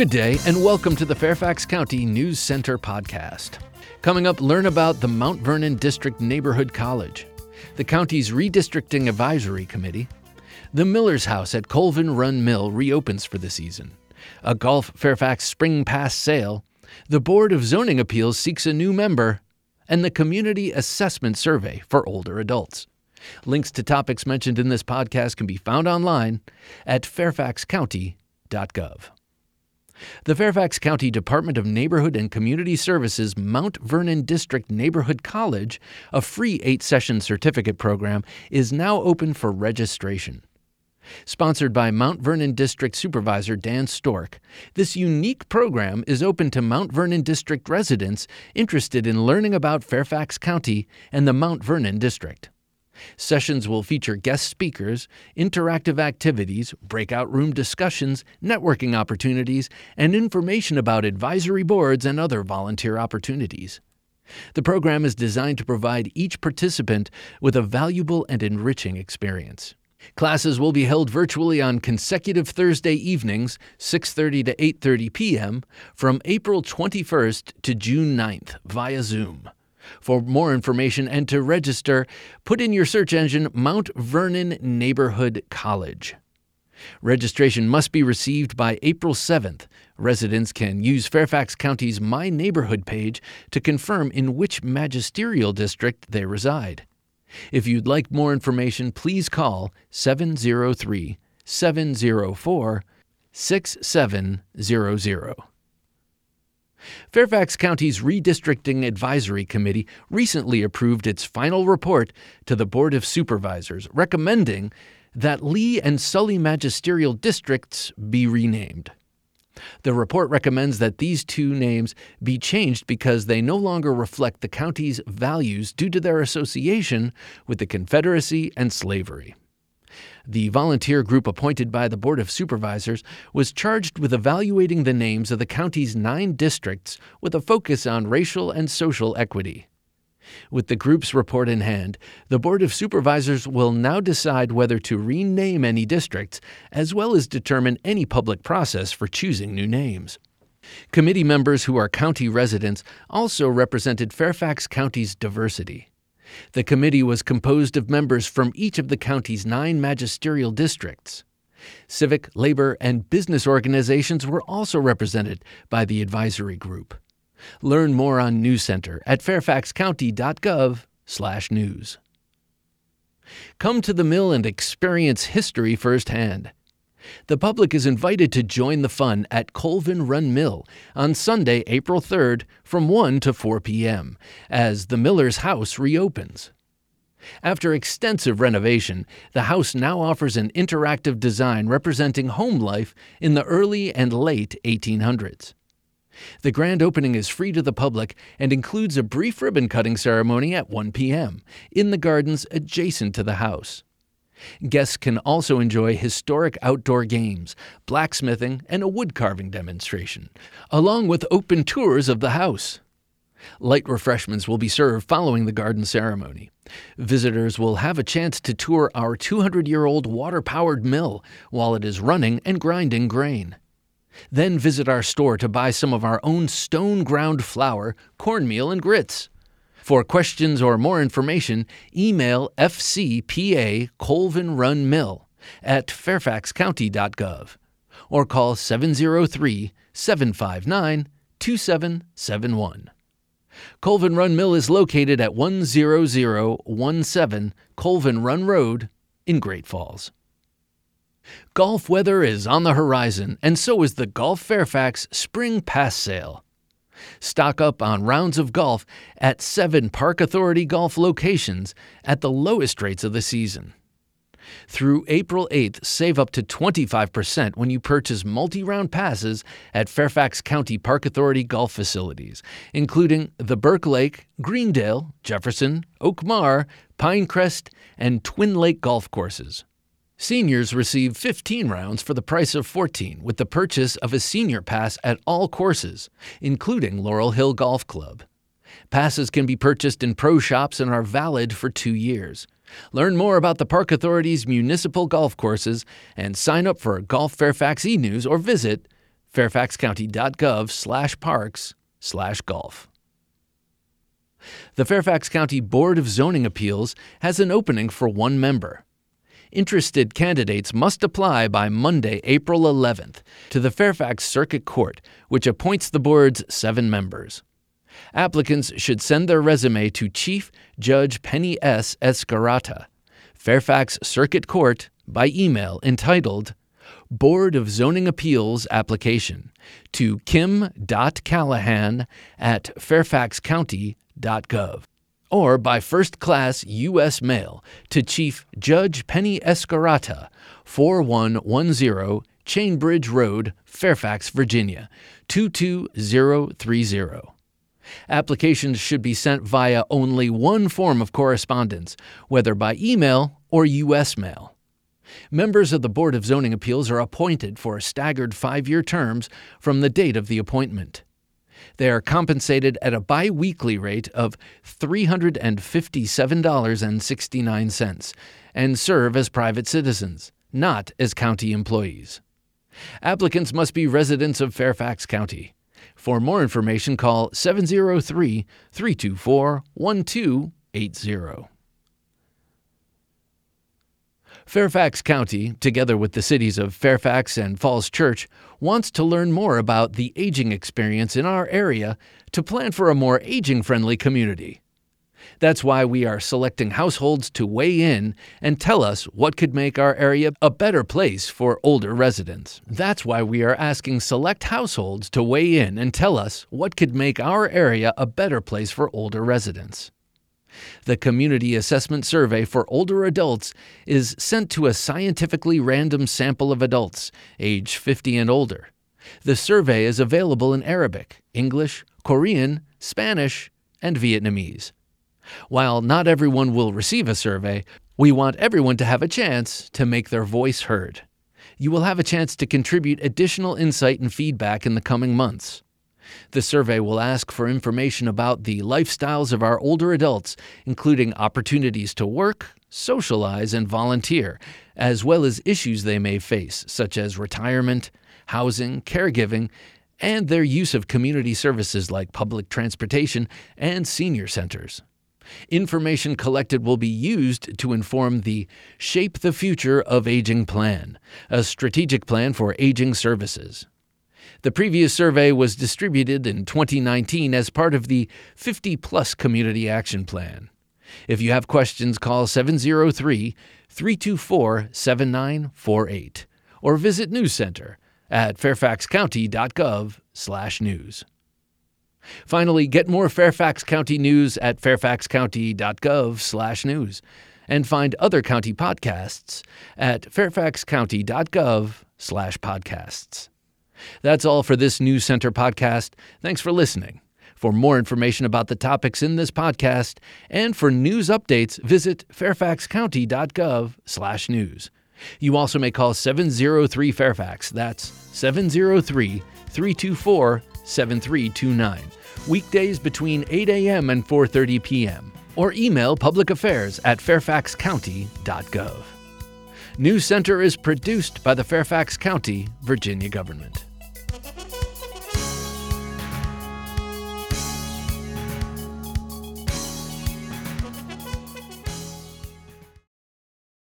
Good day, and welcome to the Fairfax County News Center podcast. Coming up, learn about the Mount Vernon District Neighborhood College, the county's redistricting advisory committee, the Miller's House at Colvin Run Mill reopens for the season, a Golf Fairfax Spring Pass sale, the Board of Zoning Appeals seeks a new member, and the Community Assessment Survey for older adults. Links to topics mentioned in this podcast can be found online at fairfaxcounty.gov. The Fairfax County Department of Neighborhood and Community Services Mount Vernon District Neighborhood College, a free eight session certificate program, is now open for registration. Sponsored by Mount Vernon District Supervisor Dan Storck, this unique program is open to Mount Vernon District residents interested in learning about Fairfax County and the Mount Vernon District. Sessions will feature guest speakers, interactive activities, breakout room discussions, networking opportunities, and information about advisory boards and other volunteer opportunities. The program is designed to provide each participant with a valuable and enriching experience. Classes will be held virtually on consecutive Thursday evenings, 6:30 to 8:30 p.m., from April 21st to June 9th via Zoom. For more information and to register, put in your search engine Mount Vernon Neighborhood College. Registration must be received by April 7th. Residents can use Fairfax County's My Neighborhood page to confirm in which magisterial district they reside. If you'd like more information, please call 703 704 6700. Fairfax County's Redistricting Advisory Committee recently approved its final report to the Board of Supervisors, recommending that Lee and Sully magisterial districts be renamed. The report recommends that these two names be changed because they no longer reflect the county's values due to their association with the Confederacy and slavery. The volunteer group appointed by the Board of Supervisors was charged with evaluating the names of the county's nine districts with a focus on racial and social equity. With the group's report in hand, the Board of Supervisors will now decide whether to rename any districts, as well as determine any public process for choosing new names. Committee members who are county residents also represented Fairfax County's diversity. The committee was composed of members from each of the county's nine magisterial districts. Civic, labor, and business organizations were also represented by the advisory group. Learn more on News Center at fairfaxcounty.gov/news. Come to the mill and experience history firsthand. The public is invited to join the fun at Colvin Run Mill on Sunday, April 3rd from 1 to 4 p.m. as the Miller's House reopens. After extensive renovation, the house now offers an interactive design representing home life in the early and late 1800s. The grand opening is free to the public and includes a brief ribbon cutting ceremony at 1 p.m. in the gardens adjacent to the house. Guests can also enjoy historic outdoor games, blacksmithing, and a wood carving demonstration, along with open tours of the house. Light refreshments will be served following the garden ceremony. Visitors will have a chance to tour our 200 year old water powered mill while it is running and grinding grain. Then visit our store to buy some of our own stone ground flour, cornmeal, and grits. For questions or more information, email FCPA Colvin Run Mill at fairfaxcounty.gov or call 703 759 2771. Colvin Run Mill is located at 10017 Colvin Run Road in Great Falls. Golf weather is on the horizon, and so is the Golf Fairfax Spring Pass Sale. Stock up on rounds of golf at seven Park Authority golf locations at the lowest rates of the season. Through April 8th, save up to 25% when you purchase multi round passes at Fairfax County Park Authority golf facilities, including the Burke Lake, Greendale, Jefferson, Oak Marr, Pinecrest, and Twin Lake golf courses. Seniors receive 15 rounds for the price of 14 with the purchase of a senior pass at all courses, including Laurel Hill Golf Club. Passes can be purchased in pro shops and are valid for two years. Learn more about the Park Authority's municipal golf courses and sign up for Golf Fairfax e News or visit fairfaxcounty.gov slash parks slash golf. The Fairfax County Board of Zoning Appeals has an opening for one member. Interested candidates must apply by Monday, April 11th, to the Fairfax Circuit Court, which appoints the board's seven members. Applicants should send their resume to Chief Judge Penney S. Azcarate, Fairfax Circuit Court, by email entitled Board of Zoning Appeals application to kim.callahan at fairfaxcounty.gov or by first class U.S. mail to Chief Judge Penney Azcarate, 4110 Chain Bridge Road, Fairfax, Virginia, 22030. Applications should be sent via only one form of correspondence, whether by email or U.S. mail. Members of the Board of Zoning Appeals are appointed for staggered five year terms from the date of the appointment. They are compensated at a bi weekly rate of $357.69 and serve as private citizens, not as county employees. Applicants must be residents of Fairfax County. For more information, call 703 324 1280. Fairfax County, together with the cities of Fairfax and Falls Church, wants to learn more about the aging experience in our area to plan for a more aging friendly community. That's why we are selecting households to weigh in and tell us what could make our area a better place for older residents. That's why we are asking select households to weigh in and tell us what could make our area a better place for older residents. The Community Assessment Survey for older adults is sent to a scientifically random sample of adults, age 50 and older. The survey is available in Arabic, English, Korean, Spanish, and Vietnamese. While not everyone will receive a survey, we want everyone to have a chance to make their voice heard. You will have a chance to contribute additional insight and feedback in the coming months. The survey will ask for information about the lifestyles of our older adults, including opportunities to work, socialize, and volunteer, as well as issues they may face, such as retirement, housing, caregiving, and their use of community services like public transportation and senior centers. Information collected will be used to inform the Shape the Future of Aging Plan, a strategic plan for aging services. The previous survey was distributed in 2019 as part of the 50 Plus Community Action Plan. If you have questions, call 703 324 7948 or visit News Center at fairfaxcounty.gov/news. Finally, get more Fairfax County news at fairfaxcounty.gov/news and find other county podcasts at fairfaxcounty.gov/podcasts. That's all for this News Center podcast. Thanks for listening. For more information about the topics in this podcast and for news updates, visit fairfaxcounty.gov/news. You also may call 703 Fairfax. That's 703 324 7329. Weekdays between 8 a.m. and 4:30 p.m. or email public affairs at fairfaxcounty.gov. News Center is produced by the Fairfax County, Virginia government.